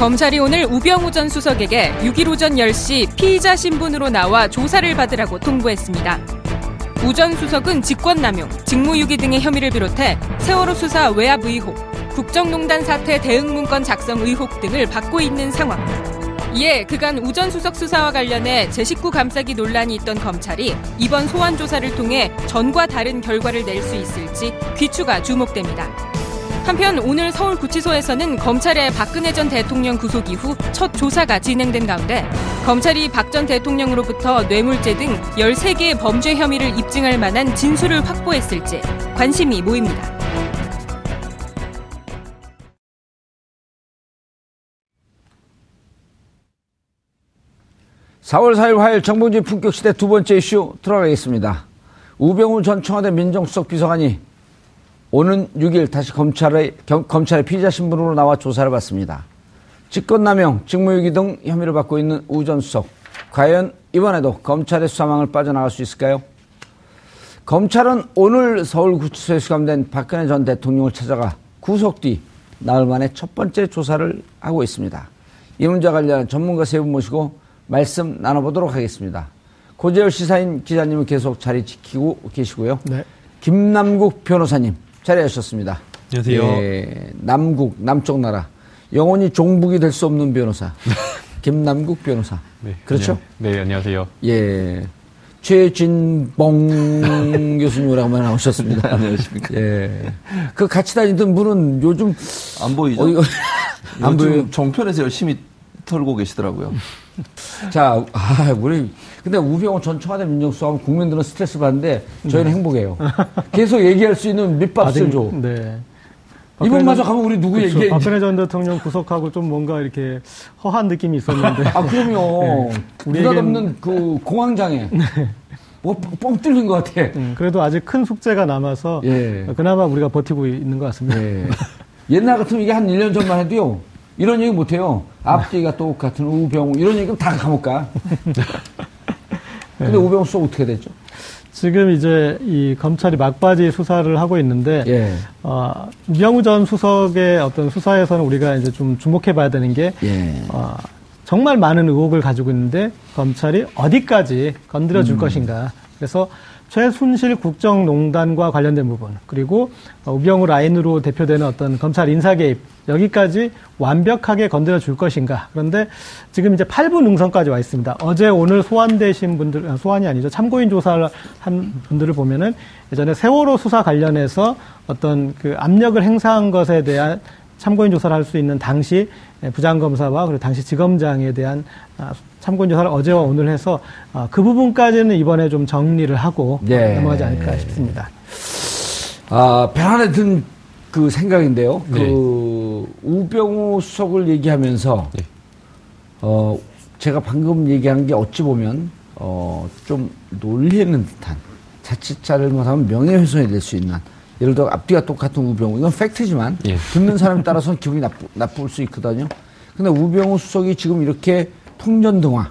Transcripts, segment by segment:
검찰이 오늘 우병우 전 수석에게 6일 오전 10시 피의자 신분으로 나와 조사를 받으라고 통보했습니다. 우 전 수석은 직권남용, 직무유기 등의 혐의를 비롯해 세월호 수사 외압 의혹, 국정농단 사태 대응 문건 작성 의혹 등을 받고 있는 상황. 이에 그간 우 전 수석 수사와 관련해 제 식구 감싸기 논란이 있던 검찰이 이번 소환 조사를 통해 전과 다른 결과를 낼 수 있을지 귀추가 주목됩니다. 한편 오늘 서울구치소에서는 검찰의 박근혜 전 대통령 구속 이후 첫 조사가 진행된 가운데 검찰이 박 전 대통령으로부터 뇌물죄 등 13개의 범죄 혐의를 입증할 만한 진술을 확보했을지 관심이 모입니다. 4월 4일 화요일 정봉진 품격시대 두 번째 이슈 들어가겠습니다. 우병우 전 청와대 민정수석 비서관이 오는 6일 다시 검찰의, 검찰의 피의자 신분으로 나와 조사를 받습니다. 직권남용, 직무유기 등 혐의를 받고 있는 우 전 수석. 과연 이번에도 검찰의 수사망을 빠져나갈 수 있을까요? 검찰은 오늘 서울구치소에 수감된 박근혜 전 대통령을 찾아가 구속 뒤 나흘 만에 첫 번째 조사를 하고 있습니다. 이 문제와 관련한 전문가 세 분 모시고 말씀 나눠보도록 하겠습니다. 고재열 시사인 기자님은 계속 자리 지키고 계시고요. 네. 김남국 변호사님 자리하셨습니다. 안녕하세요. 예, 남국, 남쪽 나라. 영원히 종북이 될 수 없는 변호사. 김남국 변호사. 네, 그렇죠? 안녕, 네, 안녕하세요. 예. 최진봉 교수님이라고 나오셨습니다. 안녕하십니까. 예. 그 같이 다니던 분은 요즘. 안 보이죠? 어디가, 안 보여. 종편에서 열심히 털고 계시더라고요. 자, 아, 우리 근데 우병우 전 청와대 민정수석하면 국민들은 스트레스 받는데 저희는 네. 행복해요. 계속 얘기할 수 있는 밑밥을 줘. 네. 이번마저 가면 우리 누구 그렇죠. 얘기해? 박근혜 전 대통령 구속하고 좀 뭔가 이렇게 허한 느낌이 있었는데. 아, 그럼요. 네. 우리가 없는 그 공황장애. 네. 뭐뻥 뚫린 것 같아. 음, 그래도 아직 큰 숙제가 남아서 예. 그나마 우리가 버티고 있는 것 같습니다. 예. 옛날 같으면 이게 한 1년 전만 해도요. 이런 얘기 못해요. 앞뒤가 똑같은 우병우 이런 얘기면 다 감옥 가. 근데 네. 우병우 수사 어떻게 됐죠? 지금 이제 이 검찰이 막바지 수사를 하고 있는데 예. 어, 우병우 전 수석의 어떤 수사에서는 우리가 이제 좀 주목해봐야 되는 게 예. 어, 정말 많은 의혹을 가지고 있는데 검찰이 어디까지 건드려 줄 음. 것인가. 그래서 최순실 국정농단과 관련된 부분 그리고 우병우 라인으로 대표되는 어떤 검찰 인사 개입 여기까지 완벽하게 건드려 줄 것인가 그런데 지금 이제 8분 능선까지 와 있습니다. 어제 오늘 소환되신 분들 아, 소환이 아니죠 참고인 조사를 한 분들을 보면은 예전에 세월호 수사 관련해서 어떤 그 압력을 행사한 것에 대한 참고인 조사를 할 수 있는 당시 부장검사와 그리고 당시 지검장에 대한 아, 참고인 조사를 어제와 오늘 해서 아, 그 부분까지는 이번에 좀 정리를 하고 네. 넘어가지 않을까 싶습니다. 아, 변안에 든 그 생각인데요. 네. 그 우병우 수석을 얘기하면서 네. 어, 제가 방금 얘기한 게 어찌 보면 어, 좀 놀리는 듯한 자칫 잘못하면 명예훼손이 될 수 있는 예를 들어 앞뒤가 똑같은 우병우 이건 팩트지만 예. 듣는 사람에 따라서는 기분이 나쁘, 나쁠 수 있거든요. 근데 우병우 수석이 지금 이렇게 통전등화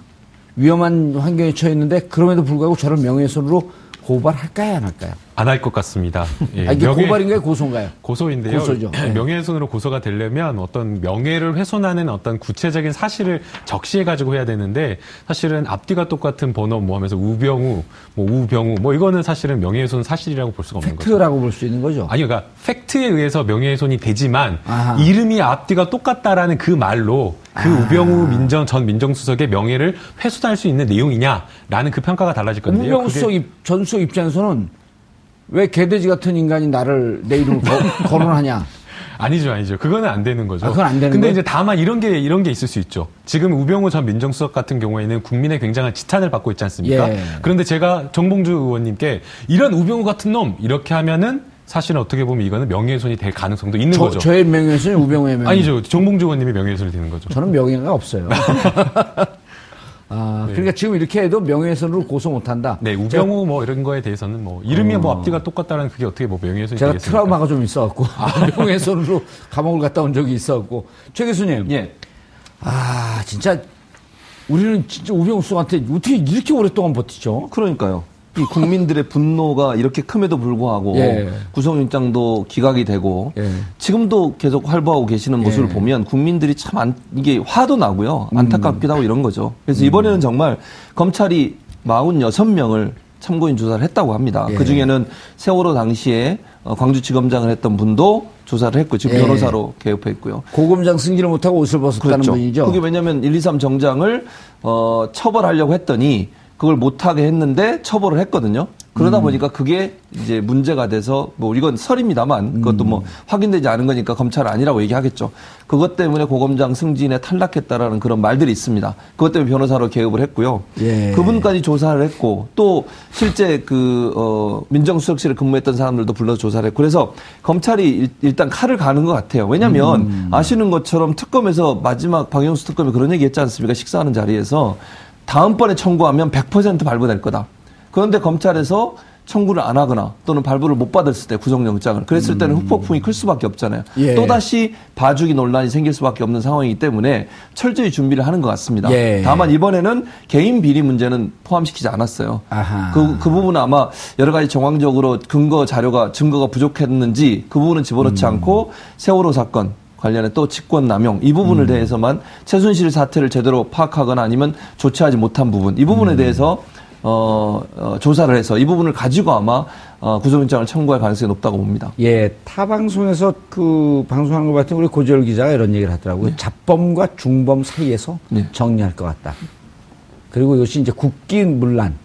위험한 환경에 처해 있는데 그럼에도 불구하고 저런 명예훼손으로 고발할까요, 안 할까요? 안 할 것 같습니다. 예, 아, 이게 명예, 고발인가요, 고소인가요? 고소인데요. 고소죠. 네. 명예훼손으로 고소가 되려면 어떤 명예를 훼손하는 어떤 구체적인 사실을 적시해 가지고 해야 되는데 사실은 앞뒤가 똑같은 번호 뭐 하면서 우병우, 뭐 우병우, 뭐 이거는 사실은 명예훼손 사실이라고 볼 수가 없는 거죠. 팩트라고 볼 수 있는 거죠. 아니, 그러니까 팩트에 의해서 명예훼손이 되지만 아하. 이름이 앞뒤가 똑같다라는 그 말로 그 아. 우병우 민정 전 민정수석의 명예를 훼손할 수 있는 내용이냐라는 그 평가가 달라질 건데요. 우병우 수석 전 수석 입장에서는 왜 개돼지 같은 인간이 나를 내 이름을 거, 거론하냐? 아니죠, 아니죠. 그거는 안 되는 거죠. 아, 그건 안 되는 근데 거예요? 이제 다만 이런 게 이런 게 있을 수 있죠. 지금 우병우 전 민정수석 같은 경우에는 국민의 굉장한 지탄을 받고 있지 않습니까? 예. 그런데 제가 정봉주 의원님께 이런 우병우 같은 놈 이렇게 하면은 사실은 어떻게 보면 이거는 명예훼손이 될 가능성도 있는 저, 거죠. 저의 명예훼손이 우병우의 명예. 아니죠. 정봉주 의원님이 명예훼손이 되는 거죠. 저는 명예가 없어요. 아, 네. 그러니까 지금 이렇게 해도 명예훼손으로 고소 못한다. 네, 우병우 뭐 이런 거에 대해서는 뭐 이름이 어... 뭐 앞뒤가 똑같다라는 그게 어떻게 뭐 명예훼손이 제가 되겠습니까? 트라우마가 좀 있어갖고 아, 명예훼손으로 감옥을 갔다 온 적이 있어갖고 최 교수님. 예. 아, 진짜 우리는 진짜 우병우 수한테 어떻게 이렇게 오랫동안 버티죠? 그러니까요. 이 국민들의 분노가 이렇게 큼에도 불구하고 예. 구속영장도 기각이 되고 예. 지금도 계속 활보하고 계시는 모습을 예. 보면 국민들이 참 안, 이게 화도 나고요. 안타깝기도 하고 이런 거죠. 그래서 이번에는 정말 검찰이 46명을 참고인 조사를 했다고 합니다. 예. 그 중에는 세월호 당시에 어, 광주지검장을 했던 분도 조사를 했고 지금 예. 변호사로 개업했고요. 고검장 승진을 못하고 옷을 벗었다는 그렇죠. 분이죠. 그게 왜냐하면 1, 2, 3 정장을 어, 처벌하려고 했더니 그걸 못하게 했는데 처벌을 했거든요. 그러다 음. 보니까 그게 이제 문제가 돼서 뭐 이건 설입니다만 그것도 뭐 음. 확인되지 않은 거니까 검찰 아니라고 얘기하겠죠. 그것 때문에 고검장 승진에 탈락했다라는 그런 말들이 있습니다. 그것 때문에 변호사로 개업을 했고요. 예. 그분까지 조사를 했고 또 실제 그 어, 민정수석실에 근무했던 사람들도 불러 조사를 했고 그래서 검찰이 일, 단 칼을 가는 것 같아요. 왜냐하면 음. 아시는 것처럼 특검에서 마지막 방영수 특검이 그런 얘기했지 않습니까? 식사하는 자리에서 다음번에 청구하면 100% 발부될 거다. 그런데 검찰에서 청구를 안 하거나 또는 발부를 못 받았을 때 구속영장을 그랬을 때는 음. 후폭풍이 클 수밖에 없잖아요. 예. 또다시 봐주기 논란이 생길 수밖에 없는 상황이기 때문에 철저히 준비를 하는 것 같습니다. 예. 다만 이번에는 개인 비리 문제는 포함시키지 않았어요. 그, 그 부분은 아마 여러 가지 정황적으로 근거 자료가 증거가 부족했는지 그 부분은 집어넣지 음. 않고 세월호 사건 관련해 또 직권 남용 이 부분을 음. 대해서만 최순실 사태를 제대로 파악하거나 아니면 조치하지 못한 부분 이 부분에 음. 대해서 어, 어, 조사를 해서 이 부분을 가지고 아마 어, 구속영장을 청구할 가능성이 높다고 봅니다. 예, 타 방송에서 그 방송하는 것 같은 우리 고재열 기자가 이런 얘기를 하더라고요. 네. 잡범과 중범 사이에서 네. 정리할 것 같다. 그리고 이것이 이제 국기문란,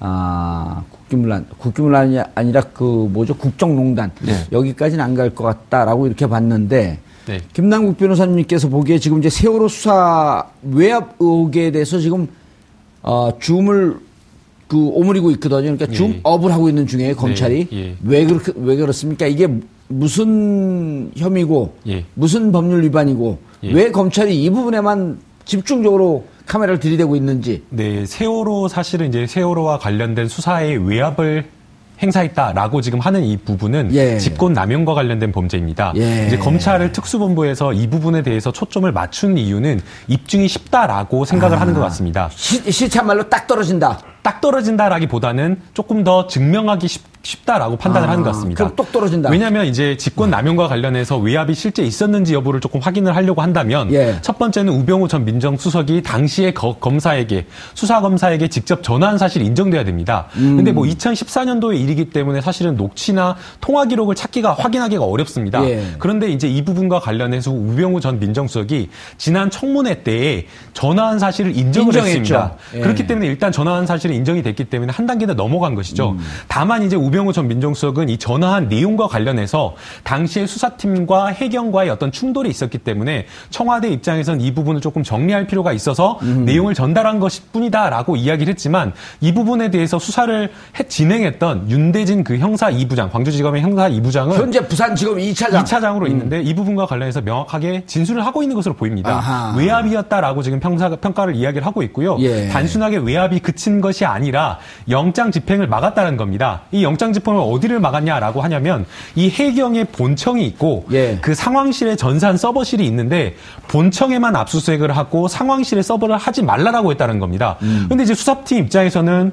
아 국기문란, 국기문란이 아니라 그 뭐죠 국정농단 네. 여기까지는 안 갈 것 같다라고 이렇게 봤는데 네. 김남국 변호사님께서 보기에 지금 이제 세월호 수사 외압 의혹에 대해서 지금 어, 줌을 그 오므리고 있거든요. 그러니까 줌업을 예. 하고 있는 중에 검찰이 네. 예. 왜 그렇게 왜 그렇습니까? 이게 무슨 혐의고 예. 무슨 법률 위반이고 예. 왜 검찰이 이 부분에만 집중적으로 카메라를 들이대고 있는지. 네, 세월호 사실은 이제 세월호와 관련된 수사의 외압을 행사했다라고 지금 하는 이 부분은 예. 집권 남용과 관련된 범죄입니다. 예. 이제 검찰을 특수본부에서 이 부분에 대해서 초점을 맞춘 이유는 입증이 쉽다라고 생각을 아. 하는 것 같습니다. 시, 시참말로 딱 떨어진다. 딱 떨어진다라기보다는 조금 더 증명하기 쉽, 쉽다라고 판단을 아, 하는 것 같습니다. 그럼 똑 떨어진다. 왜냐하면 이제 직권 남용과 관련해서 외압이 실제 있었는지 여부를 조금 확인을 하려고 한다면 예. 첫 번째는 우병우 전 민정수석이 당시에 거, 검사에게 수사 검사에게 직접 전화한 사실이 인정돼야 됩니다. 음. 근데 뭐 2014년도의 일이기 때문에 사실은 녹취나 통화 기록을 찾기가 확인하기가 어렵습니다. 예. 그런데 이제 이 부분과 관련해서 우병우 전 민정수석이 지난 청문회 때에 전화한 사실을 인정을 인정했죠. 했습니다. 예. 그렇기 때문에 일단 전화한 사실은 인정이 됐기 때문에 한 단계 더 넘어간 것이죠. 음. 다만 이제 우병우 전 민정수석은 이 전화한 내용과 관련해서 당시에 수사팀과 해경과의 어떤 충돌이 있었기 때문에 청와대 입장에선 이 부분을 조금 정리할 필요가 있어서 음. 내용을 전달한 것일 뿐이다라고 이야기를 했지만 이 부분에 대해서 수사를 해, 진행했던 윤대진 그 형사 2부장, 광주지검의 형사 2부장은 현재 부산지검 2차장 2차장으로 음. 있는데 이 부분과 관련해서 명확하게 진술을 하고 있는 것으로 보입니다. 아하. 외압이었다라고 지금 평사, 평가를 이야기를 하고 있고요. 예. 단순하게 외압이 그친 것이 아니라 영장 집행을 막았다는 겁니다. 이 영장 집행을 어디를 막았냐라고 하냐면 이 해경의 본청이 있고 예. 그 상황실에 전산 서버실이 있는데 본청에만 압수수색을 하고 상황실에 서버를 하지 말라라고 했다는 겁니다. 음. 근데 이제 수사팀 입장에서는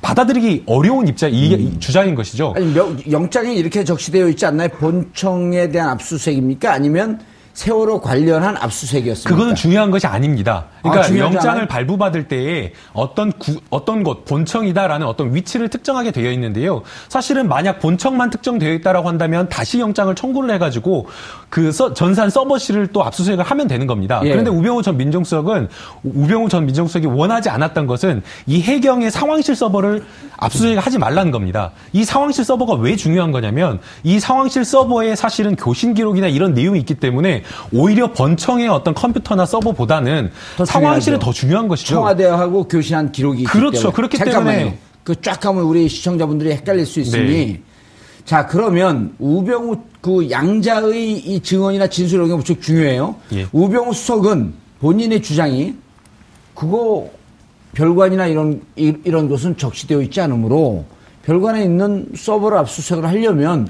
받아들이기 어려운 입장, 이 음. 주장인 것이죠. 아니, 영장이 이렇게 적시되어 있지 않나요? 본청에 대한 압수수색입니까? 아니면 세월호 관련한 압수수색이었습니다. 그거는 중요한 것이 아닙니다. 그러니까 아, 영장을 발부받을 때에 어떤 구, 어떤 곳 본청이다라는 어떤 위치를 특정하게 되어 있는데요. 사실은 만약 본청만 특정되어 있다라고 한다면 다시 영장을 청구를 해가지고 그 서, 전산 서버실을 또 압수수색을 하면 되는 겁니다. 예. 그런데 우병우 전 민정수석은 우병우 전 민정수석이 원하지 않았던 것은 이 해경의 상황실 서버를 압수수색을 하지 말라는 겁니다. 이 상황실 서버가 왜 중요한 거냐면 이 상황실 서버에 사실은 교신 기록이나 이런 내용이 있기 때문에 오히려 번청의 어떤 컴퓨터나 서버보다는 상황실이 더 중요한 것이죠. 청와대하고 교신한 기록이 그렇죠. 그렇기 잠깐만요. 때문에 그 쫙 하면 우리 시청자분들이 헷갈릴 수 있으니 네. 자 그러면 우병우 그 양자의 이 증언이나 진술이 무척 중요해요. 예. 우병우 수석은 본인의 주장이 그거 별관이나 이런 이런 것은 적시되어 있지 않으므로 별관에 있는 서버를 압수수색을 하려면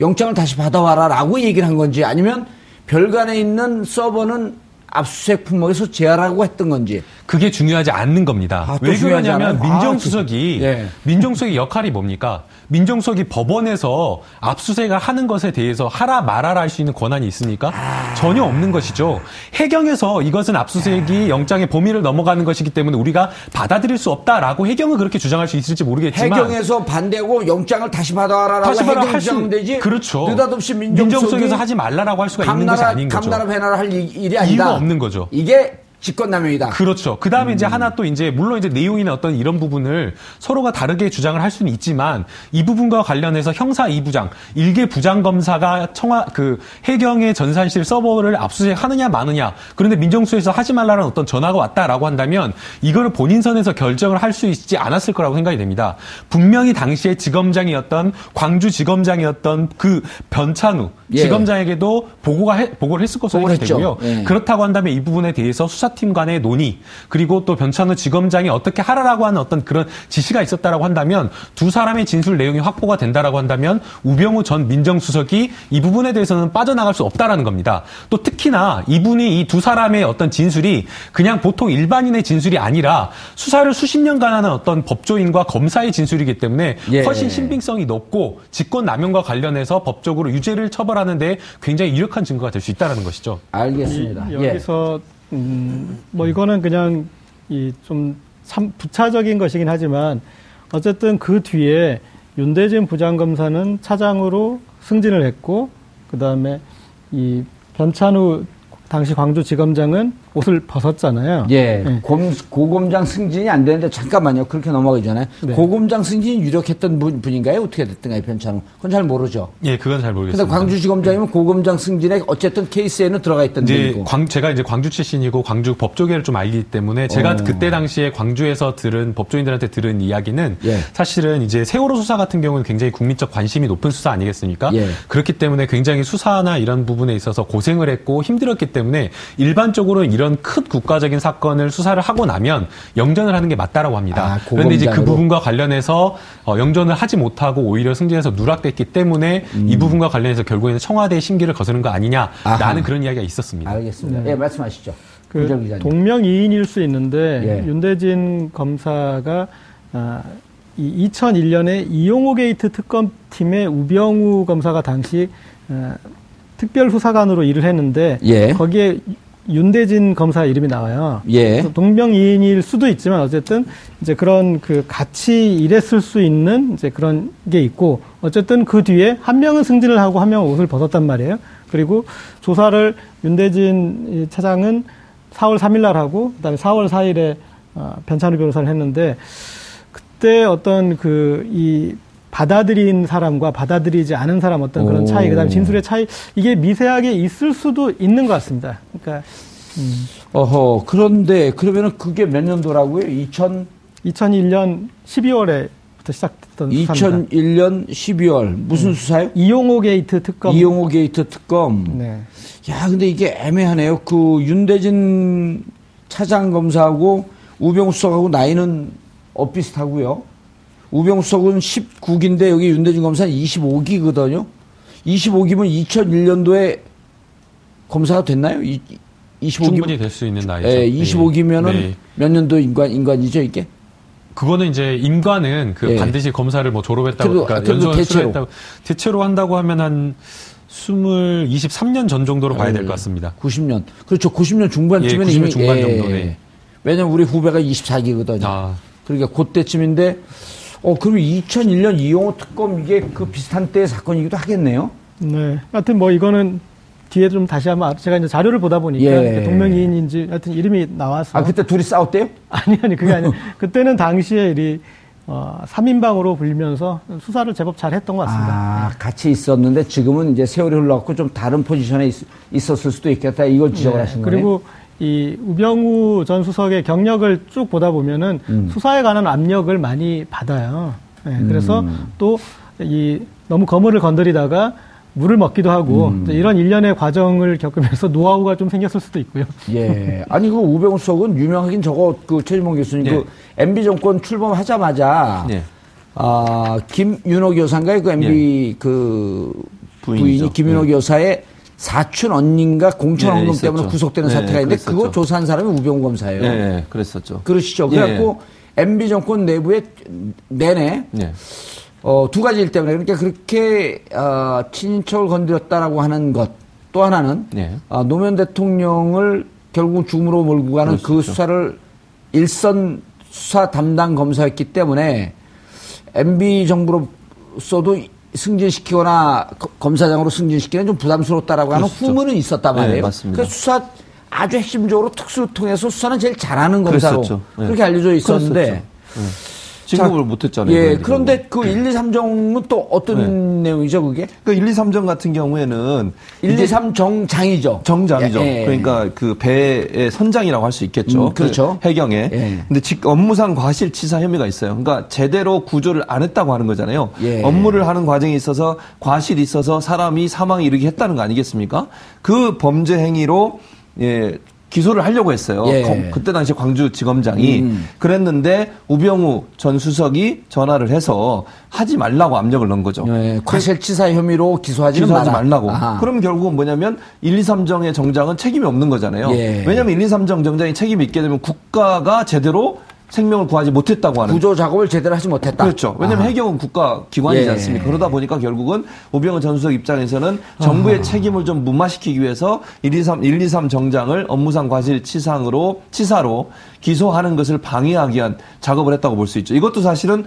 영장을 다시 받아와라라고 얘기를 한 건지 아니면 별관에 있는 서버는 압수수색 품목에서 제하라고 했던 건지 그게 중요하지 않는 겁니다. 아, 왜 그러냐면 아, 민정수석이 아, 예. 민정수석의 역할이 뭡니까? 민정수석이 법원에서 압수수색을 하는 것에 대해서 하라 말아라 할 수 있는 권한이 있습니까? 아... 전혀 없는 것이죠. 해경에서 이것은 압수수색이 영장의 범위를 넘어가는 것이기 때문에 우리가 받아들일 수 없다라고 해경은 그렇게 주장할 수 있을지 모르겠지만 해경에서 반대고 영장을 다시 받아라라고 다시 받아 할 수 되지. 그렇죠. 느닷없이 민정수석에서 하지 말라라고 할 수가 있는 것이 아닌 거죠. 감나라 배나라 할 일이 아니다. 이유가 없는 거죠. 이게 직권남용이다. 그렇죠. 그 다음에 음. 이제 하나 또 이제 물론 이제 내용이나 어떤 이런 부분을 서로가 다르게 주장을 할 수는 있지만 이 부분과 관련해서 형사 2부장 일개 부장 검사가 청와 그 해경의 전산실 서버를 압수수색하느냐 마느냐 그런데 민정수에서 하지 말라는 어떤 전화가 왔다라고 한다면 이거를 본인 선에서 결정을 할 수 있지 않았을 거라고 생각이 됩니다. 분명히 당시에 지검장이었던 광주 지검장이었던 그 변찬우 예. 지검장에게도 보고가 해, 보고를 했을 것으로 생각이 되고요. 예. 그렇다고 한다면 이 부분에 대해서 수사 수사팀 간의 논의 그리고 또 변찬우 지검장이 어떻게 하라라고 하는 어떤 그런 지시가 있었다라고 한다면 두 사람의 진술 내용이 확보가 된다라고 한다면 우병우 전 민정수석이 이 부분에 대해서는 빠져나갈 수 없다라는 겁니다. 또 특히나 이분이 이 두 사람의 어떤 진술이 그냥 보통 일반인의 진술이 아니라 수사를 수십 년간 하는 어떤 법조인과 검사의 진술이기 때문에 예. 훨씬 신빙성이 높고 직권 남용과 관련해서 법적으로 유죄를 처벌하는데 굉장히 유력한 증거가 될 수 있다는 것이죠. 알겠습니다. 이, 여기서 예. 음, 뭐 이거는 그냥 이 좀 부차적인 것이긴 하지만 어쨌든 그 뒤에 윤대진 부장검사는 차장으로 승진을 했고 그 다음에 이 변찬우 당시 광주지검장은 옷을 벗었잖아요. 예. 네. 곰, 고검장 승진이 안 되는데 잠깐만요. 그렇게 넘어가기 전에 네. 고검장 승진이 유력했던 분, 분인가요? 어떻게 됐던가요, 변창? 그건 잘 모르죠. 예, 그건 잘 모르겠습니다. 근데 광주지검장이면 고검장 승진에 어쨌든 케이스에는 들어가 있던 이제. 광, 제가 이제 광주 출신이고 광주 법조계를 좀 알기 때문에 제가 어. 그때 당시에 광주에서 들은 법조인들한테 들은 이야기는 예. 사실은 이제 세월호 수사 같은 경우는 굉장히 국민적 관심이 높은 수사 아니겠습니까? 예. 그렇기 때문에 굉장히 수사나 이런 부분에 있어서 고생을 했고 힘들었기 때문에 일반적으로 이런 이런 큰 국가적인 사건을 수사를 하고 나면 영전을 하는 게 맞다라고 합니다. 아, 그런데 이제 그 부분과 관련해서 어, 영전을 하지 못하고 오히려 승진에서 누락됐기 때문에 음. 이 부분과 관련해서 결국에는 청와대의 심기를 거스는 거 아니냐라는 아하. 그런 이야기가 있었습니다. 알겠습니다. 네. 예, 말씀하시죠. 그 동명이인일 수 있는데 예. 윤대진 검사가 아, 이 2001년에 이용호 게이트 특검팀의 우병우 검사가 당시 어, 특별 수사관으로 일을 했는데 예. 거기에 윤대진 검사 이름이 나와요. 예. 동명이인일 수도 있지만 어쨌든 이제 그런 그 같이 일했을 수 있는 이제 그런 게 있고 어쨌든 그 뒤에 한 명은 승진을 하고 한 명은 옷을 벗었단 말이에요. 그리고 조사를 윤대진 차장은 4월 3일 날 하고 그다음에 4월 4일에 어, 변찬우 변호사를 했는데 그때 어떤 그 이 받아들인 사람과 받아들이지 않은 사람 어떤 그런 차이, 그 다음에 진술의 차이, 이게 미세하게 있을 수도 있는 것 같습니다. 그러니까. 음. 어허, 그런데 그러면은 그게 몇 년도라고요? 2000? 2001년 12월에 부터 시작됐던 2001년 12월 무슨 음. 수사요? 이용호 게이트 특검. 이용호 게이트 특검. 네. 야, 근데 이게 애매하네요. 그 윤대진 차장 검사하고 우병우 수석하고 나이는 엇비슷하고요. 우 수석은 19기인데 여기 윤대진 검사는 25기거든요. 25기면 2001년도에 검사가 됐나요? 25기 충분히 될 수 있는 나이죠. 예, 25기면은 네. 몇 년도 인간 인간이죠 이게? 그거는 이제 인간은 그 예. 반드시 검사를 뭐 졸업했다고 그래도, 그러니까 연수를 수료했다고 대체로 한다고 하면 한 20, 23년 전 정도로 봐야 될 것 같습니다. 90년. 그렇죠. 90년 중반쯤에는 예, 90년 중반 예. 정도. 네. 왜냐면 우리 후배가 24기거든요. 아. 그러니까 그때쯤인데 어, 그럼 2001년 이용호 특검 이게 그 비슷한 때의 사건이기도 하겠네요? 네. 하여튼 뭐 이거는 뒤에 좀 다시 한번 제가 이제 자료를 보다 보니까 예. 동명이인인지 하여튼 이름이 나와서. 아, 그때 둘이 싸웠대요? 아니, 아니, 그게 아니에요. 그때는 당시에 이 어, 3인방으로 불리면서 수사를 제법 잘 했던 것 같습니다. 아, 같이 있었는데 지금은 이제 세월이 흘러갖고 좀 다른 포지션에 있, 었을 수도 있겠다. 이걸 지적을 네. 하신 거예요. 그리고 이 우병우 전 수석의 경력을 쭉 보다 보면은 음. 수사에 관한 압력을 많이 받아요. 네, 그래서 음. 또이 너무 거물을 건드리다가 물을 먹기도 하고 음. 이런 일련의 과정을 겪으면서 노하우가 좀 생겼을 수도 있고요. 예. 아니 그 우병우 수석은 유명하긴 저거 그 최진봉 교수님 예. 그 MB 정권 출범하자마자 예. 아 김윤호 교사인가요? 그 MB 예. 그 부인이죠. 부인이 김윤호 예. 교사의 사촌 언니인가 공천 네, 때문에 구속되는 네, 사태가 있는데. 그거 조사한 사람이 우병우 검사예요. 네, 그랬었죠. 그러시죠. 그래갖고 MB 정권 내부에 내내 네. 어, 두 가지 일 때문에 그러니까 그렇게 어, 친인척을 건드렸다라고 하는 것 또 하나는 네. 어, 노무현 대통령을 결국 죽음으로 몰고 가는 그 수사를 일선 수사 담당 검사였기 때문에 MB 정부로서도 승진시키거나 검사장으로 승진시키는 좀 부담스럽다라고 하는 그렇죠. 후문은 있었단 네, 말이에요. 네, 맞습니다. 그 수사 아주 핵심적으로 특수를 통해서 수사는 제일 잘하는 검사로 네. 그렇게 알려져 있었는데 진급을 못했잖아요. 예. 그런데 그 1, 2, 3정은 또 어떤 네. 내용이죠, 그게? 그 1, 2, 3정 같은 경우에는 1, 2, 3 정 장이죠. 정장이죠. 예, 예. 그러니까 그 배의 선장이라고 할 수 있겠죠. 음, 그렇죠. 그 해경에. 예. 근데 직 업무상 과실치사 혐의가 있어요. 그러니까 제대로 구조를 안 했다고 하는 거잖아요. 예. 업무를 하는 과정에 있어서 과실이 있어서 사람이 사망에 이르게 했다는 거 아니겠습니까? 그 범죄 행위로 예, 기소를 하려고 했어요. 예. 그때 당시 광주지검장이 음. 그랬는데 우병우 전 수석이 전화를 해서 하지 말라고 압력을 넣은 거죠. 예. 과실치사 혐의로 기소하지 기소하지 말라고. 아하. 그럼 결국은 뭐냐면 1, 2, 3정의 정장은 책임이 없는 거잖아요. 예. 왜냐하면 1, 2, 3정 정장이 책임이 있게 되면 국가가 제대로 생명을 구하지 못했다고 하는 구조 작업을 제대로 하지 못했다. 그렇죠. 왜냐하면 아. 해경은 국가 기관이지 예. 않습니까? 그러다 보니까 결국은 오병헌 전 수석 입장에서는 정부의 아. 책임을 좀 무마시키기 위해서 123 123 정장을 업무상 과실치상으로 치사로 기소하는 것을 방해하기 위한 작업을 했다고 볼 수 있죠. 이것도 사실은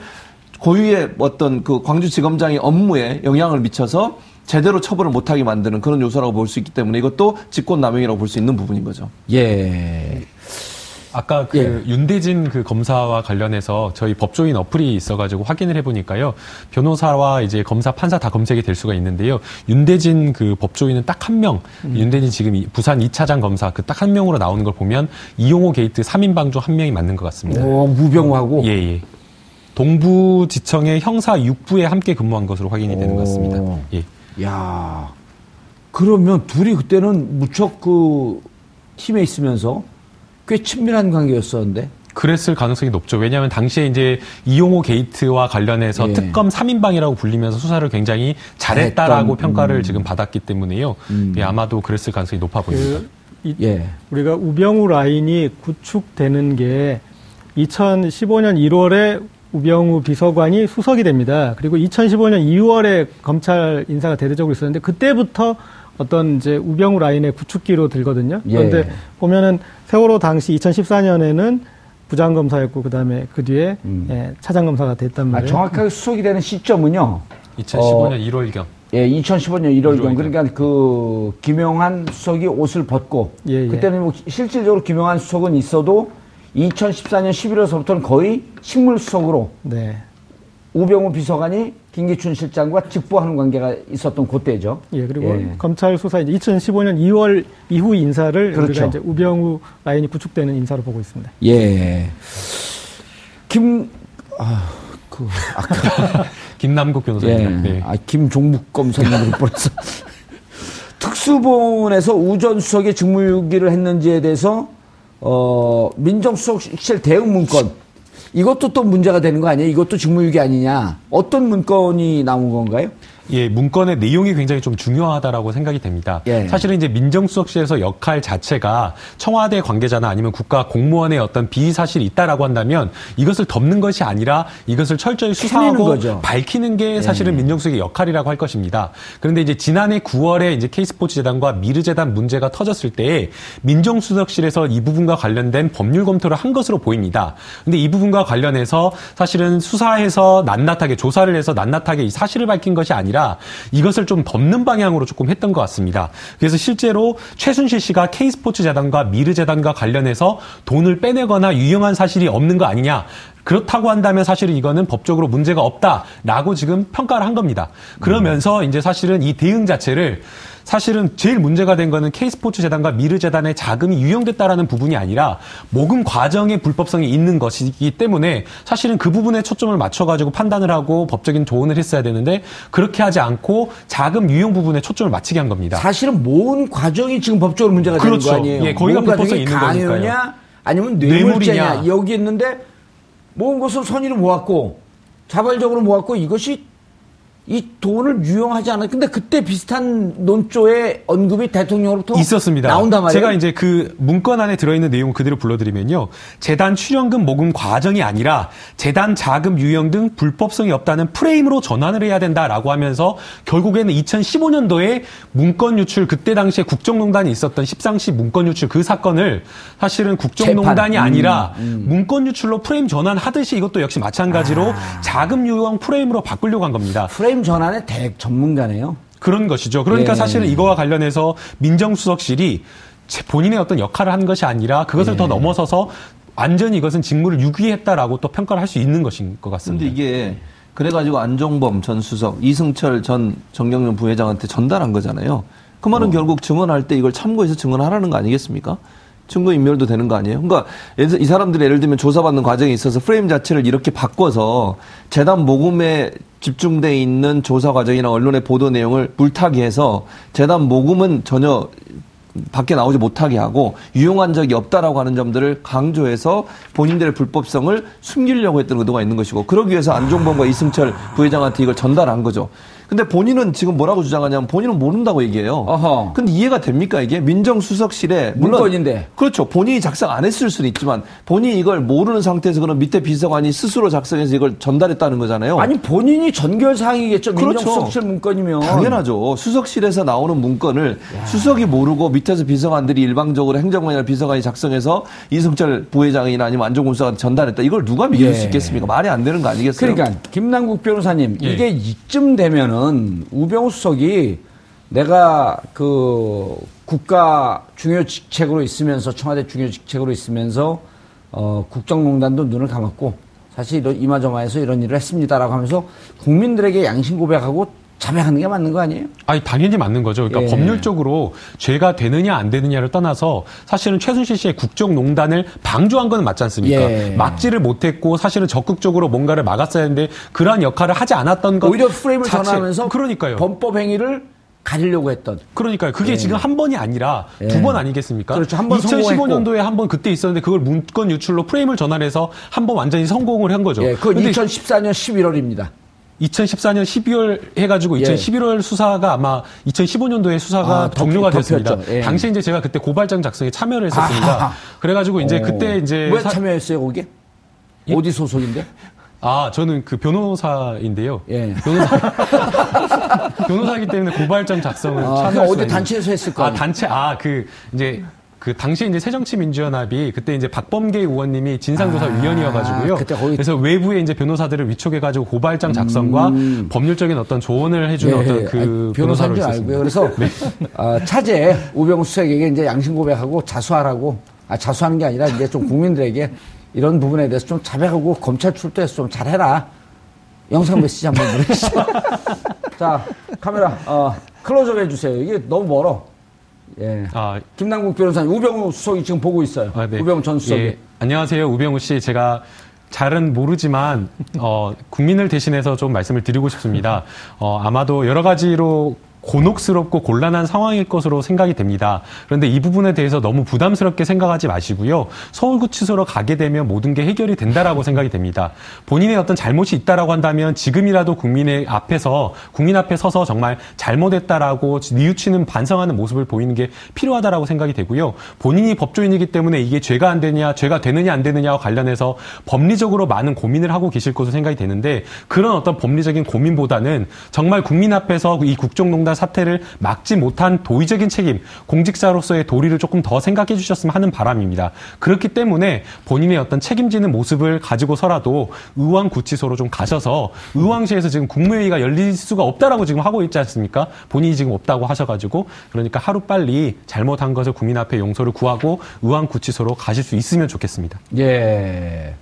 고유의 어떤 그 광주지검장의 업무에 영향을 미쳐서 제대로 처벌을 못하게 만드는 그런 요소라고 볼 수 있기 때문에 이것도 직권남용이라고 볼 수 있는 부분인 거죠. 예. 아까 그 예. 윤대진 그 검사와 관련해서 저희 법조인 어플이 있어가지고 확인을 해보니까요. 변호사와 이제 검사, 판사 다 검색이 될 수가 있는데요. 윤대진 그 법조인은 딱 한 명, 음. 윤대진 지금 부산 2차장 검사 그 딱 한 명으로 나오는 걸 보면 이용호 게이트 3인방 중 한 명이 맞는 것 같습니다. 오, 우병우하고? 예, 예. 동부지청의 형사 6부에 함께 근무한 것으로 확인이 되는 것 같습니다. 예. 야 그러면 둘이 그때는 무척 그 팀에 있으면서 꽤 친밀한 관계였었는데. 그랬을 가능성이 높죠. 왜냐하면 당시에 이제 이용호 게이트와 관련해서 예. 특검 3인방이라고 불리면서 수사를 굉장히 잘했다라고 잘했던, 평가를 음. 지금 받았기 때문에요. 음. 예, 아마도 그랬을 가능성이 높아 보입니다. 그, 이, 예. 우리가 우병우 라인이 구축되는 게 2015년 1월에 우병우 비서관이 수석이 됩니다. 그리고 2015년 2월에 검찰 인사가 대대적으로 있었는데 그때부터 어떤 이제 우병우 라인의 구축기로 들거든요. 예. 그런데 예. 보면은 세월호 당시 2014년에는 부장검사였고 그다음에 그 뒤에 음. 예, 차장검사가 됐단 아, 말이에요. 아, 정확하게 수속이 되는 시점은요. 2015년 어, 1월경. 예, 2015년 1월경. 1월경. 그러니까 그 김용한 수석이 옷을 벗고 예, 예. 그때는 뭐 실질적으로 김용한 수석은 있어도 2014년 11월서부터는 거의 식물 수석으로 네. 우병우 비서관이 김기춘 실장과 직보하는 관계가 있었던 그때죠. 예, 그리고 예. 검찰 수사 이제 2015년 2월 이후 인사를 그렇죠. 우리가 이제 우병우 라인이 구축되는 인사로 보고 있습니다. 예. 김, 아, 그, 아까. 김남국 변호사님. 예. 네. 아, 김종묵 검사님으로 벌써. 특수본에서 우전 수석의 직무유기를 했는지에 대해서, 어, 민정수석실 대응 문건. 이것도 또 문제가 되는 거 아니에요? 이것도 직무유기 아니냐? 어떤 문건이 나온 건가요? 예, 문건의 내용이 굉장히 좀 중요하다라고 생각이 됩니다. 예. 사실은 이제 민정수석실에서 역할 자체가 청와대 관계자나 아니면 국가 공무원의 어떤 비위 사실이 있다라고 한다면 이것을 덮는 것이 아니라 이것을 철저히 수사하고 밝히는 게 사실은 예. 민정수석의 역할이라고 할 것입니다. 그런데 이제 지난해 9월에 이제 K스포츠 재단과 미르 재단 문제가 터졌을 때 민정수석실에서 이 부분과 관련된 법률 검토를 한 것으로 보입니다. 근데 이 부분과 관련해서 사실은 수사해서 낱낱하게 조사를 해서 낱낱하게 이 사실을 밝힌 것이 아니라 아니라 이것을 좀 덮는 방향으로 조금 했던 것 같습니다. 그래서 실제로 최순실 씨가 K스포츠 재단과 미르 재단과 관련해서 돈을 빼내거나 유용한 사실이 없는 거 아니냐. 그렇다고 한다면 사실은 이거는 법적으로 문제가 없다라고 지금 평가를 한 겁니다. 그러면서 이제 사실은 이 대응 자체를 사실은 제일 문제가 된 거는 K스포츠 재단과 미르 재단의 자금이 유용됐다라는 부분이 아니라 모금 과정에 불법성이 있는 것이기 때문에 사실은 그 부분에 초점을 맞춰가지고 판단을 하고 법적인 조언을 했어야 되는데 그렇게 하지 않고 자금 유용 부분에 초점을 맞추게 한 겁니다. 사실은 모은 과정이 지금 법적으로 문제가 그렇죠. 되는 거 아니에요? 예, 거기가 불법성이 있는 거니까요. 아니면 뇌물죄냐 여기 있는데 모은 것을 선의로 모았고 자발적으로 모았고 이것이 이 돈을 유용하지 않아요. 근데 그때 비슷한 논조의 언급이 대통령으로부터 있었습니다. 나온단 말이에요. 제가 이제 그 문건 안에 들어있는 내용 그대로 불러드리면요. 재단 출연금 모금 과정이 아니라 재단 자금 유형 등 불법성이 없다는 프레임으로 전환을 해야 된다라고 하면서 결국에는 2015년도에 문건 유출 그때 당시에 국정농단이 있었던 십상시 문건 유출 그 사건을 사실은 국정농단이 재판. 아니라 음, 음. 문건 유출로 프레임 전환하듯이 이것도 역시 마찬가지로 아. 자금 유형 프레임으로 바꾸려고 한 겁니다. 프레임 프레임 전환의 대 전문가네요. 그런 것이죠. 그러니까 예. 사실은 이거와 관련해서 민정수석실이 본인의 어떤 역할을 한 것이 아니라 그것을 예. 더 넘어서서 완전히 이것은 직무를 유기했다라고 또 평가를 할 수 있는 것인 것 같습니다. 근데 이게 그래가지고 안종범 전 수석, 이승철 전 정경련 부회장한테 전달한 거잖아요. 그 말은 어. 결국 증언할 때 이걸 참고해서 증언하라는 거 아니겠습니까? 증거 인멸도 되는 거 아니에요? 그러니까 이 사람들이 예를 들면 조사받는 과정에 있어서 프레임 자체를 이렇게 바꿔서 재단 모금에 집중돼 있는 조사 과정이나 언론의 보도 내용을 물타기해서 재단 모금은 전혀 밖에 나오지 못하게 하고 유용한 적이 없다라고 하는 점들을 강조해서 본인들의 불법성을 숨기려고 했던 의도가 있는 것이고 그러기 위해서 안종범과 이승철 부회장한테 이걸 전달한 거죠. 근데 본인은 지금 뭐라고 주장하냐면 본인은 모른다고 얘기해요. 어허. 근데 이해가 됩니까 이게 민정수석실에 물론 문건인데 그렇죠. 본인이 작성 안 했을 수는 있지만 본인이 이걸 모르는 상태에서 그런 밑에 비서관이 스스로 작성해서 이걸 전달했다는 거잖아요. 아니 본인이 전결 사항이겠죠. 그렇죠. 민정수석실 문건이면 당연하죠. 수석실에서 나오는 문건을 야. 수석이 모르고 밑에서 비서관들이 일방적으로 행정관이나 비서관이 작성해서 이승철 부회장이나 아니면 안종훈 수석한테 전달했다. 이걸 누가 믿을 예. 수 있겠습니까? 말이 안 되는 거 아니겠어요? 그러니까 김남국 변호사님 예. 이게 이쯤 되면은 보면은 우병우 수석이 내가 그 국가 중요 직책으로 있으면서 청와대 중요 직책으로 있으면서 어 국정농단도 눈을 감았고 사실 이마저마해서 이런 일을 했습니다라고 하면서 국민들에게 양심 고백하고 자백하는 게 맞는 거 아니에요? 아니 당연히 맞는 거죠. 그러니까 예. 법률적으로 죄가 되느냐 안 되느냐를 떠나서 사실은 최순실 씨의 국정농단을 방조한 건 맞지 않습니까? 예. 막지를 못했고 사실은 적극적으로 뭔가를 막았어야 했는데 그러한 역할을 하지 않았던 것 오히려 프레임을 자체, 전하면서 그러니까요. 범법 행위를 가리려고 했던. 그러니까요. 그게 예. 지금 한 번이 아니라 예. 두번 아니겠습니까? 그렇죠. 한번 2015년도에 한 번 그때 있었는데 그걸 문건 유출로 프레임을 전환해서 한 번 완전히 성공을 한 거죠. 예. 그건 2014년 11월입니다. 2014년 12월 해가지고 2011월 예. 수사가 아마 2015년도에 수사가 아, 종료가 됐습니다. 예. 당시에 이제 제가 그때 고발장 작성에 참여를 했었습니다. 아하. 그래가지고 이제 오. 그때 이제 왜 참여했어요 거기? 예? 어디 소속인데? 아, 저는 그 변호사인데요. 예. 변호사. 변호사이기 때문에 고발장 작성을 아, 참여할 어디 단체에서 했을 거예요. 아, 단체. 아, 그 이제 그 당시 이제 새정치민주연합이 그때 이제 박범계 의원님이 진상조사위원이어가지고요. 아, 그래서 외부에 이제 변호사들을 위촉해가지고 고발장 작성과 음. 법률적인 어떤 조언을 해주는 네, 어떤 그 변호사로 있었습니다. 그래서 네. 어, 차제 우병우 수석에게 이제 양심 고백하고 자수하라고 아 자수하는 게 아니라 이제 좀 국민들에게 이런 부분에 대해서 좀 자백하고 검찰 출두해서 좀 잘해라. 영상 메시지 한번 보내주시죠. 자 카메라 어, 클로즈업 해주세요. 이게 너무 멀어. 예. 아, 김남국 변호사님, 우병우 수석이 지금 보고 있어요. 아, 네. 우병우 전 수석이. 예. 안녕하세요, 우병우 씨. 제가 잘은 모르지만 어, 국민을 대신해서 좀 말씀을 드리고 싶습니다. 어, 아마도 여러 가지로 곤혹스럽고 곤란한 상황일 것으로 생각이 됩니다. 그런데 이 부분에 대해서 너무 부담스럽게 생각하지 마시고요. 서울구치소로 가게 되면 모든 게 해결이 된다라고 생각이 됩니다. 본인의 어떤 잘못이 있다라고 한다면 지금이라도 국민의 앞에서 국민 앞에 서서 정말 잘못했다라고 뉘우치는 반성하는 모습을 보이는 게 필요하다라고 생각이 되고요. 본인이 법조인이기 때문에 이게 죄가 안 되냐, 죄가 되느냐 안 되느냐와 관련해서 법리적으로 많은 고민을 하고 계실 것으로 생각이 되는데 그런 어떤 법리적인 고민보다는 정말 국민 앞에서 이 국정농단 사태를 막지 못한 도의적인 책임, 공직자로서의 도리를 조금 더 생각해 주셨으면 하는 바람입니다. 그렇기 때문에 본인의 어떤 책임지는 모습을 가지고서라도 의왕 구치소로 좀 가셔서 의왕시에서 지금 국무회의가 열릴 수가 없다라고 지금 하고 있지 않습니까? 본인이 지금 없다고 하셔가지고 그러니까 하루 빨리 잘못한 것을 국민 앞에 용서를 구하고 의왕 구치소로 가실 수 있으면 좋겠습니다. 예.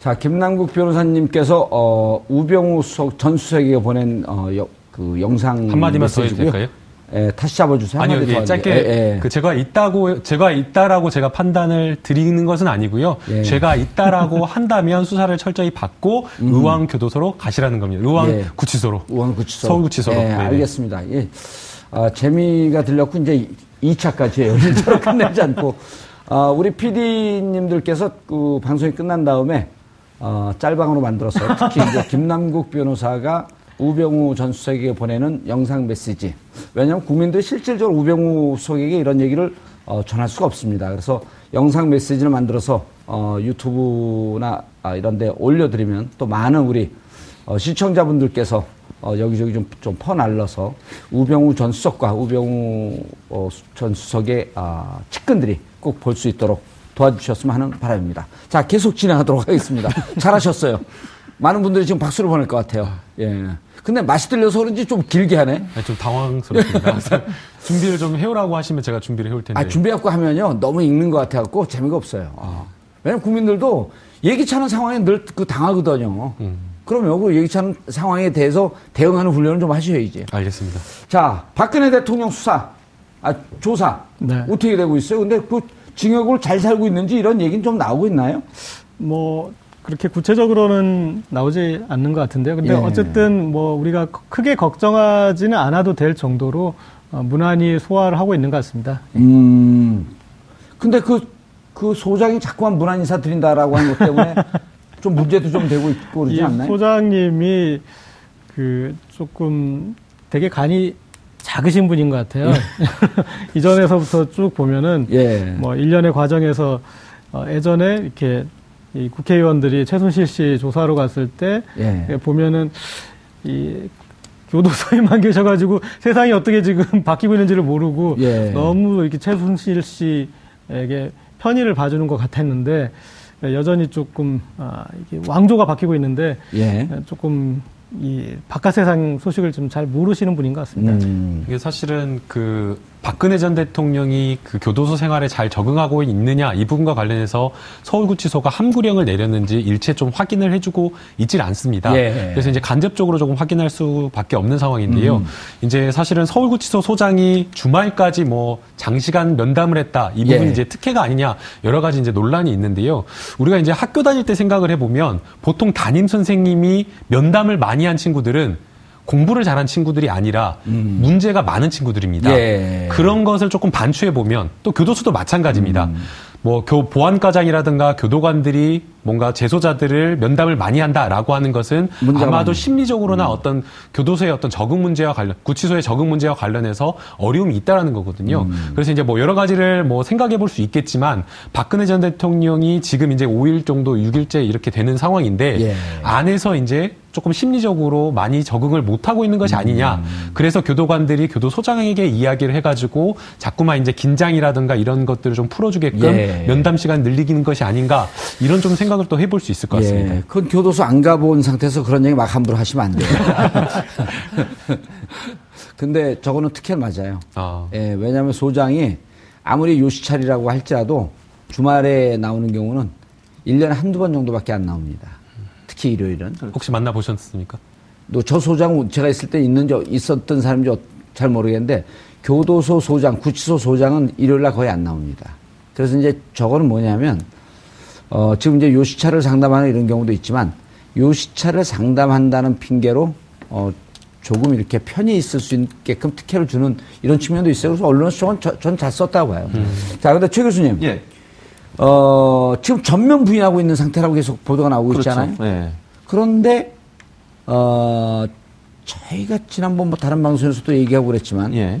자, 김남국 변호사님께서 어, 우병우 수석, 전 수석에게 보낸 어, 그 영상 한마디만 더 해도 될까요? 예, 다시 잡아주세요. 아니요, 예, 짧게 예, 예. 그 제가 있다고 제가 있다라고 제가 판단을 드리는 것은 아니고요. 예. 제가 있다라고 한다면 수사를 철저히 받고 음. 의왕 교도소로 가시라는 겁니다. 의왕 예. 구치소로. 의왕 구치소. 서울 구치소로. 예, 네, 네. 알겠습니다. 예. 아, 재미가 들렸고 이제 2차까지 해요. 1차로 끝내지 않고 아, 우리 PD님들께서 그 방송이 끝난 다음에 어, 짤방으로 만들어서 특히 이제 김남국 변호사가 우병우 전 수석에게 보내는 영상 메시지. 왜냐하면 국민들이 실질적으로 우병우 수석에게 이런 얘기를 어, 전할 수가 없습니다. 그래서 영상 메시지를 만들어서 어, 유튜브나 아, 이런 데 올려드리면 또 많은 우리 어, 시청자분들께서 어, 여기저기 좀, 좀 퍼날려서 우병우 전 수석과 우병우 어, 전 수석의 아, 측근들이 꼭 볼 수 있도록 도와주셨으면 하는 바람입니다. 자, 계속 진행하도록 하겠습니다. 잘하셨어요. 많은 분들이 지금 박수를 보낼 것 같아요. 예. 근데 맛이 들려서 그런지 좀 길게 하네. 네, 좀 당황스럽습니다. 준비를 좀 해오라고 하시면 제가 준비를 해올 텐데. 아, 준비해갖고 하면요. 너무 읽는 것 같아갖고 재미가 없어요. 아. 왜냐면 국민들도 예기치 않은 상황에 늘 그 당하거든요. 음. 그러면 그 예기치 않은 상황에 대해서 대응하는 훈련을 좀 하셔야지. 알겠습니다. 자, 박근혜 대통령 수사, 아, 조사. 네. 어떻게 되고 있어요? 근데 그 징역을 잘 살고 있는지 이런 얘기는 좀 나오고 있나요? 뭐, 그렇게 구체적으로는 나오지 않는 것 같은데요. 근데 예. 어쨌든 뭐 우리가 크게 걱정하지는 않아도 될 정도로 어, 무난히 소화를 하고 있는 것 같습니다. 음. 근데 그, 그 소장이 자꾸만 무난 인사 드린다라고 하는 것 때문에 좀 문제도 좀 되고 있고 그러지 않나요? 소장님이 그 조금 되게 간이 작으신 분인 것 같아요. 예. 이전에서부터 쭉 보면은 예. 뭐 일련의 과정에서 어, 예전에 이렇게 이 국회의원들이 최순실 씨 조사로 갔을 때 예. 보면은 이 교도소에만 계셔가지고 세상이 어떻게 지금 바뀌고 있는지를 모르고 예. 너무 이렇게 최순실 씨에게 편의를 봐주는 것 같았는데 여전히 조금 아, 이게 왕조가 바뀌고 있는데 예. 조금 이 바깥 세상 소식을 좀 잘 모르시는 분인 것 같습니다. 음. 이게 사실은 그 박근혜 전 대통령이 그 교도소 생활에 잘 적응하고 있느냐 이 부분과 관련해서 서울구치소가 함구령을 내렸는지 일체 좀 확인을 해주고 있질 않습니다. 예. 그래서 이제 간접적으로 조금 확인할 수밖에 없는 상황인데요. 음. 이제 사실은 서울구치소 소장이 주말까지 뭐 장시간 면담을 했다 이 부분이 예. 이제 특혜가 아니냐 여러 가지 이제 논란이 있는데요. 우리가 이제 학교 다닐 때 생각을 해보면 보통 담임 선생님이 면담을 많이 한 친구들은 공부를 잘한 친구들이 아니라 음. 문제가 많은 친구들입니다. 예. 그런 것을 조금 반추해 보면 또 교도소도 마찬가지입니다. 음. 뭐 교, 보안과장이라든가 교도관들이 뭔가 재소자들을 면담을 많이 한다라고 하는 것은 아마도 심리적으로나 음. 어떤 교도소의 어떤 적응 문제와 관련, 구치소의 적응 문제와 관련해서 어려움이 있다라는 거거든요. 음. 그래서 이제 뭐 여러 가지를 뭐 생각해 볼 수 있겠지만 박근혜 전 대통령이 지금 이제 5일 정도 6일째 이렇게 되는 상황인데 예. 안에서 이제 조금 심리적으로 많이 적응을 못하고 있는 것이 아니냐. 음. 그래서 교도관들이 교도소장에게 이야기를 해가지고 자꾸만 이제 긴장이라든가 이런 것들을 좀 풀어주게끔 예. 면담 시간 늘리는 것이 아닌가. 이런 좀 생각을 또 해볼 수 있을 것 같습니다. 예. 그건 교도소 안 가본 상태에서 그런 얘기 막 함부로 하시면 안 돼요. 근데 저거는 특혜 맞아요. 아. 예, 왜냐하면 소장이 아무리 요시찰이라고 할지라도 주말에 나오는 경우는 1년에 한두 번 정도밖에 안 나옵니다. 특히 일요일은. 혹시 만나보셨습니까? 저 소장 제가 있을 때 있는지 있었던 사람인지 잘 모르겠는데 교도소 소장, 구치소 소장은 일요일 날 거의 안 나옵니다. 그래서 이제 저거는 뭐냐면 어, 지금 이제 요시차를 상담하는 이런 경우도 있지만 요시차를 상담한다는 핑계로 어, 조금 이렇게 편히 있을 수 있게끔 특혜를 주는 이런 측면도 있어요. 그래서 언론에서 저는 잘 썼다고 봐요. 음. 자, 근데 최 교수님. 예. 어, 지금 전면 부인하고 있는 상태라고 계속 보도가 나오고 그렇죠. 있잖아요. 네. 그런데, 어, 저희가 지난번 뭐 다른 방송에서도 얘기하고 그랬지만, 예.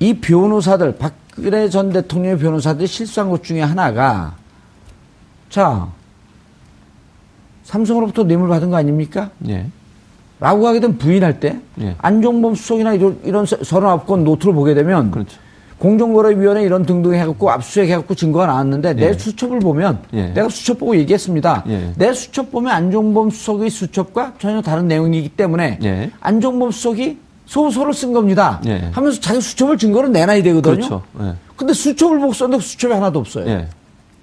이 변호사들, 박근혜 전 대통령의 변호사들이 실수한 것 중에 하나가, 자, 삼성으로부터 뇌물 받은 거 아닙니까? 예. 라고 하게 되면 부인할 때, 예. 안종범 수석이나 이런, 이런 서른아홉 노트를 보게 되면, 그렇죠. 공정거래위원회 이런 등등 해갖고 압수수색 해갖고 증거가 나왔는데 내 예. 수첩을 보면 예. 내가 수첩 보고 얘기했습니다. 예. 내 수첩 보면 안종범 수석의 수첩과 전혀 다른 내용이기 때문에 예. 안종범 수석이 소설을 쓴 겁니다. 예. 하면서 자기 수첩을 증거로 내놔야 되거든요. 그렇죠. 예. 근데 수첩을 보고 썼는데 수첩이 하나도 없어요.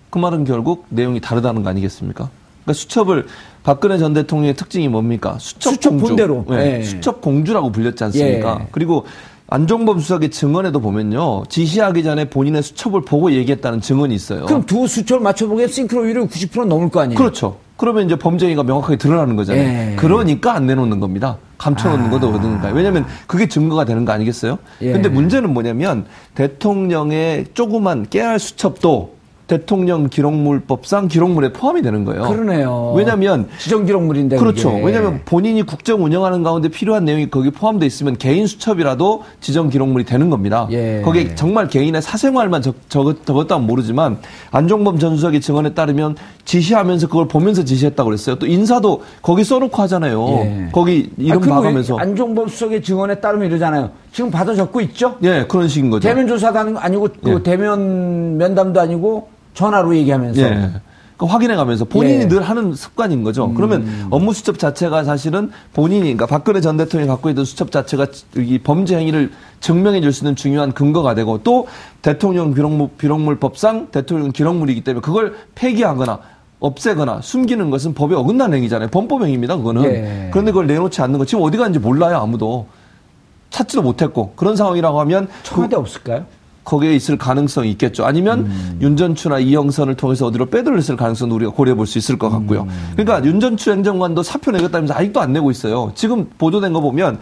그 말은 결국 내용이 다르다는 거 아니겠습니까? 그러니까 수첩을 박근혜 전 대통령의 특징이 뭡니까? 수첩, 수첩 공주. 본대로. 네. 수첩 공주라고 불렸지 않습니까? 그리고 안종범 수석의 증언에도 보면요. 지시하기 전에 본인의 수첩을 보고 얘기했다는 증언이 있어요. 그럼 두 수첩을 맞춰보게 싱크로율이 90% 넘을 거 아니에요? 그렇죠. 그러면 이제 범죄가 명확하게 드러나는 거잖아요. 예. 그러니까 안 내놓는 겁니다. 감춰놓는 아. 것도 어딘가. 왜냐하면 그게 증거가 되는 거 아니겠어요? 예. 근데 문제는 뭐냐면 대통령의 조그만 깨알 수첩도 대통령 기록물법상 기록물에 포함이 되는 거예요. 그러네요. 왜냐하면 지정 기록물인데 그렇죠. 그게. 왜냐하면 본인이 국정 운영하는 가운데 필요한 내용이 거기 포함되어 있으면 개인 수첩이라도 지정 기록물이 되는 겁니다. 예. 거기에 정말 개인의 사생활만 적, 적, 적었다 면 모르지만 안종범 전 수석의 증언에 따르면 지시하면서 그걸 보면서 지시했다고 그랬어요. 또 인사도 거기 써놓고 하잖아요. 예. 거기 이름 아, 봐가면서. 안종범 수석의 증언에 따르면 이러잖아요. 지금 받아 적고 있죠? 예, 그런 식인 거죠. 대면 조사도 아니고 그 예. 대면 면담도 아니고 전화로 얘기하면서. 예. 그 확인해 가면서 본인이 예. 늘 하는 습관인 거죠. 음. 그러면 업무 수첩 자체가 사실은 본인이, 그러니까 박근혜 전 대통령이 갖고 있던 수첩 자체가 이 범죄 행위를 증명해 줄 수 있는 중요한 근거가 되고 또 대통령 기록물, 기록물법상 대통령 기록물이기 때문에 그걸 폐기하거나 없애거나 숨기는 것은 법에 어긋난 행위잖아요. 범법 행위입니다. 그거는. 예. 그런데 그걸 내놓지 않는 거 지금 어디 갔는지 몰라요. 아무도. 찾지도 못했고 그런 상황이라고 하면 청와대 그, 없을까요? 거기에 있을 가능성이 있겠죠. 아니면 음. 윤전추나 이영선을 통해서 어디로 빼돌렸을 가능성도 우리가 고려해 볼 수 있을 것 같고요. 음. 그러니까 윤전추 행정관도 사표 내겠다면서 아직도 안 내고 있어요. 지금 보도된 거 보면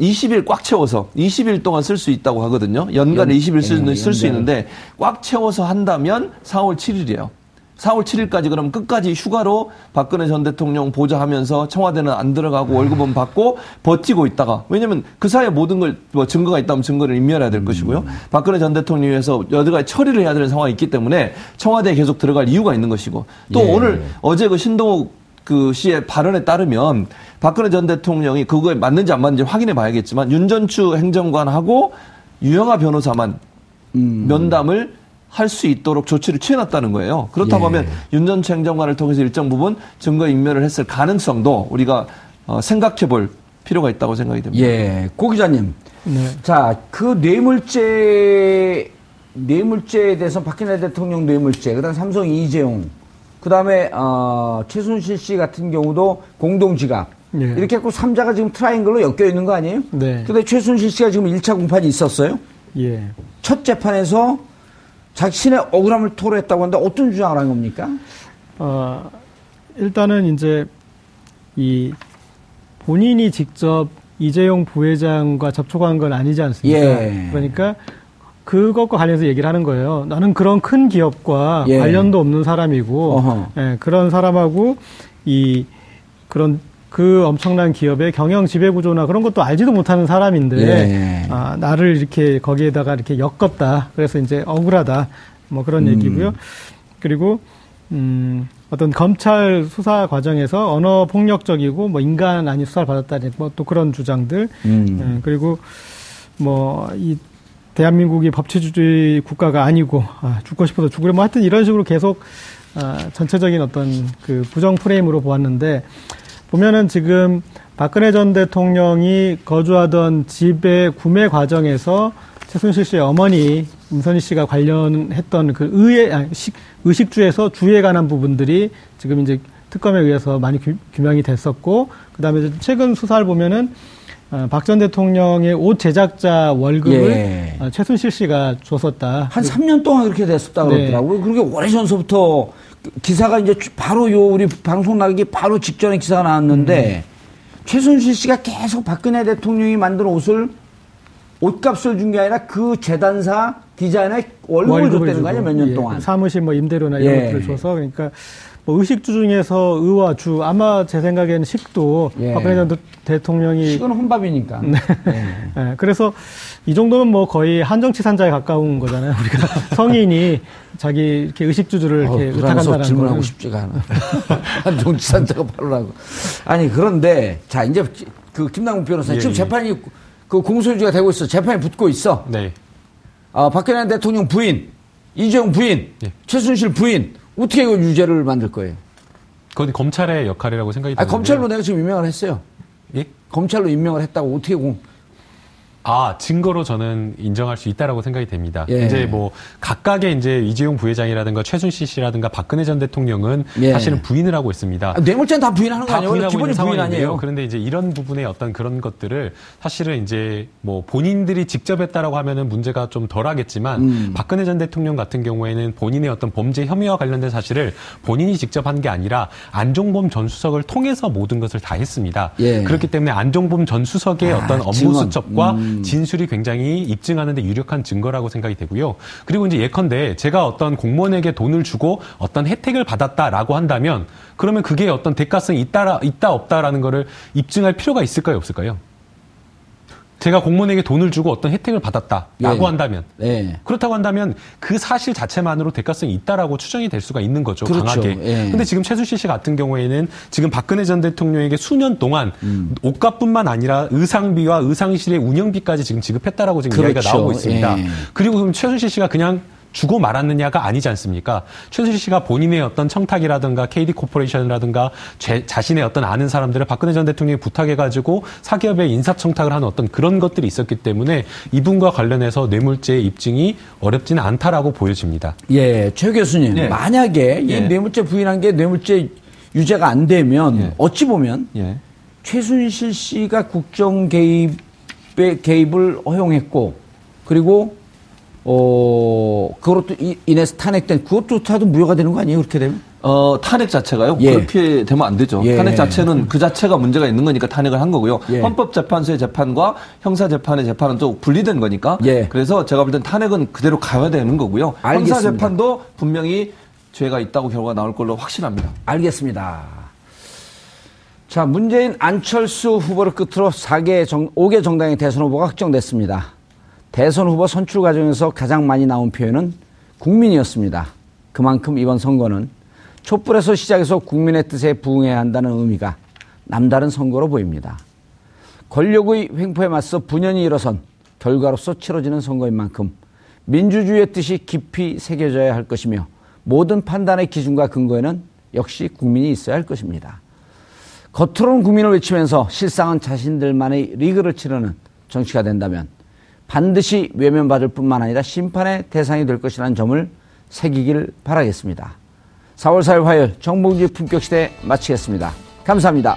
20일 꽉 채워서 20일 동안 쓸 수 있다고 하거든요. 연간에 연, 20일 쓸, 예, 쓸 수 있는데 꽉 채워서 한다면 4월 7일이에요. 4월 7일까지 그럼 끝까지 휴가로 박근혜 전 대통령 보좌하면서 청와대는 안 들어가고 월급은 받고 버티고 있다가 왜냐면 그 사이에 모든 걸 뭐 증거가 있다면 증거를 인멸해야 될 음. 것이고요. 박근혜 전 대통령에서 여러 가지 처리를 해야 되는 상황이 있기 때문에 청와대에 계속 들어갈 이유가 있는 것이고 또 예. 오늘 어제 그 신동욱 그 씨의 발언에 따르면 박근혜 전 대통령이 그거에 맞는지 안 맞는지 확인해 봐야겠지만 윤전추 행정관하고 유영아 변호사만 음. 면담을 할 수 있도록 조치를 취해놨다는 거예요. 그렇다고 예. 하면 윤전추 행정관을 통해서 일정 부분 증거 인멸을 했을 가능성도 우리가 어, 생각해 볼 필요가 있다고 생각이 됩니다. 예. 고 기자님. 네. 자, 그 뇌물죄, 뇌물죄에 대해서 박근혜 대통령 뇌물죄, 그 다음 삼성 이재용, 그 다음에, 어, 최순실 씨 같은 경우도 공동지갑. 예. 이렇게 해서 3자가 지금 트라이앵글로 엮여 있는 거 아니에요? 네. 근데 최순실 씨가 지금 1차 공판이 있었어요? 예. 첫 재판에서 자신의 억울함을 토로했다고 하는데 어떤 주장을 한 겁니까? 어, 일단은 이제 이 본인이 직접 이재용 부회장과 접촉한 건 아니지 않습니까? 예. 그러니까 그것과 관련해서 얘기를 하는 거예요. 나는 그런 큰 기업과 예. 관련도 없는 사람이고, 예, 그런 사람하고 이 그런 그 엄청난 기업의 경영 지배 구조나 그런 것도 알지도 못하는 사람인데 네. 아, 나를 이렇게 거기에다가 이렇게 엮었다. 그래서 이제 억울하다. 뭐 그런 음. 얘기고요. 그리고 음, 어떤 검찰 수사 과정에서 언어 폭력적이고 뭐 인간 아닌 수사를 받았다니 뭐또 그런 주장들. 음. 음, 그리고 뭐 이 대한민국이 법치주의 국가가 아니고 아, 죽고 싶어서 죽으려 뭐 하여튼 이런 식으로 계속 아, 전체적인 어떤 그 부정 프레임으로 보았는데 보면은 지금 박근혜 전 대통령이 거주하던 집의 구매 과정에서 최순실 씨의 어머니 임선희 씨가 관련했던 그 의회 아니, 식, 의식주에서 주에 관한 부분들이 지금 이제 특검에 의해서 많이 규, 명이 됐었고 그다음에 최근 수사를 보면은 어, 박전 대통령의 옷 제작자 월급을 예. 어, 최순실 씨가 줬었다. 한 3년 동안 그렇게 됐었다 네. 그러더라고요. 그렇게 오래전서부터 기사가 이제 바로 요 우리 방송 나기 바로 직전에 기사가 나왔는데 음. 최순실 씨가 계속 박근혜 대통령이 만든 옷을 옷값을 준 게 아니라 그 재단사 디자인에 월급을, 월급을 줬다는 거 아니야 몇년 동안 사무실 뭐 임대료나 이런 예. 것들을 줘서 그러니까 뭐 의식주 중에서 의와 주 아마 제 생각에는 식도 예. 박근혜 전 대통령이 식은 혼밥이니까. 네. 예. 네. 그래서 이 정도면 뭐 거의 한정치산자에 가까운 거잖아요. 우리가 성인이 자기 이렇게 의식주주를 이렇게 의탁한다는 질문하고 싶지가 않아. 한정치산자가 바로라고. 아니 그런데 자 이제 그 김남국 변호사 예, 지금 예. 재판이 그 공소유지가 되고 있어. 재판이 붙고 있어. 네. 아, 박근혜 대통령 부인, 이재용 부인, 예. 최순실 부인 어떻게 이거 유죄를 만들 거예요? 그건 검찰의 역할이라고 생각이 듭니다. 검찰로 내가 지금 임명을 했어요. 예? 검찰로 임명을 했다고 어떻게 공, 아 증거로 저는 인정할 수 있다라고 생각이 됩니다. 예. 이제 뭐 각각의 이제 이재용 부회장이라든가 최순실 씨라든가 박근혜 전 대통령은 예. 사실은 부인을 하고 있습니다. 아, 뇌물죄는 다 부인하는 거 아니에요? 기본이 부인 아니에요. 그런데 이제 이런 부분의 어떤 그런 것들을 사실은 이제 뭐 본인들이 직접 했다라고 하면은 문제가 좀 덜하겠지만 음. 박근혜 전 대통령 같은 경우에는 본인의 어떤 범죄 혐의와 관련된 사실을 본인이 직접 한 게 아니라 안종범 전 수석을 통해서 모든 것을 다 했습니다. 예. 그렇기 때문에 안종범 전 수석의 아, 어떤 업무 증언. 수첩과 음. 음. 진술이 굉장히 입증하는데 유력한 증거라고 생각이 되고요. 그리고 이제 예컨대 제가 어떤 공무원에게 돈을 주고 어떤 혜택을 받았다라고 한다면 그러면 그게 어떤 대가성이 있다 있다 없다라는 거를 입증할 필요가 있을까요, 없을까요? 제가 공무원에게 돈을 주고 어떤 혜택을 받았다라고 예. 한다면 예. 그렇다고 한다면 그 사실 자체만으로 대가성이 있다라고 추정이 될 수가 있는 거죠 그렇죠. 강하게. 예. 근데 지금 최순실 씨 같은 경우에는 지금 박근혜 전 대통령에게 수년 동안 음. 옷값뿐만 아니라 의상비와 의상실의 운영비까지 지금 지급했다라고 지금 그렇죠. 이야기가 나오고 있습니다. 예. 그리고 그럼 최순실 씨가 그냥 주고 말았느냐가 아니지 않습니까? 최순실 씨가 본인의 어떤 청탁이라든가 KD 코퍼레이션이라든가 제, 자신의 어떤 아는 사람들을 박근혜 전 대통령이 부탁해가지고 사기업에 인사 청탁을 하는 어떤 그런 것들이 있었기 때문에 이분과 관련해서 뇌물죄 입증이 어렵지는 않다라고 보여집니다. 예, 최 교수님. 예. 만약에 이 예. 뇌물죄 부인한 게 뇌물죄 유죄가 안 되면 예. 어찌 보면 예. 최순실 씨가 국정 개입의 개입을 허용했고 그리고 어, 그것도 인해서 탄핵된 그것조차도 무효가 되는 거 아니에요? 그렇게 되면? 어, 탄핵 자체가요? 예. 그렇게 되면 안 되죠. 예. 탄핵 자체는 그 자체가 문제가 있는 거니까 탄핵을 한 거고요. 예. 헌법재판소의 재판과 형사재판의 재판은 또 분리된 거니까. 예. 그래서 제가 볼 땐 탄핵은 그대로 가야 되는 거고요. 알겠습니다. 형사재판도 분명히 죄가 있다고 결과가 나올 걸로 확신합니다. 알겠습니다. 자, 문재인 안철수 후보를 끝으로 4개 정, 5개 정당의 대선 후보가 확정됐습니다. 대선 후보 선출 과정에서 가장 많이 나온 표현은 국민이었습니다. 그만큼 이번 선거는 촛불에서 시작해서 국민의 뜻에 부응해야 한다는 의미가 남다른 선거로 보입니다. 권력의 횡포에 맞서 분연히 일어선 결과로서 치러지는 선거인 만큼 민주주의의 뜻이 깊이 새겨져야 할 것이며 모든 판단의 기준과 근거에는 역시 국민이 있어야 할 것입니다. 겉으로는 국민을 외치면서 실상은 자신들만의 리그를 치르는 정치가 된다면 반드시 외면받을 뿐만 아니라 심판의 대상이 될 것이라는 점을 새기길 바라겠습니다. 4월 4일 화요일 정봉주의 품격시대 마치겠습니다. 감사합니다.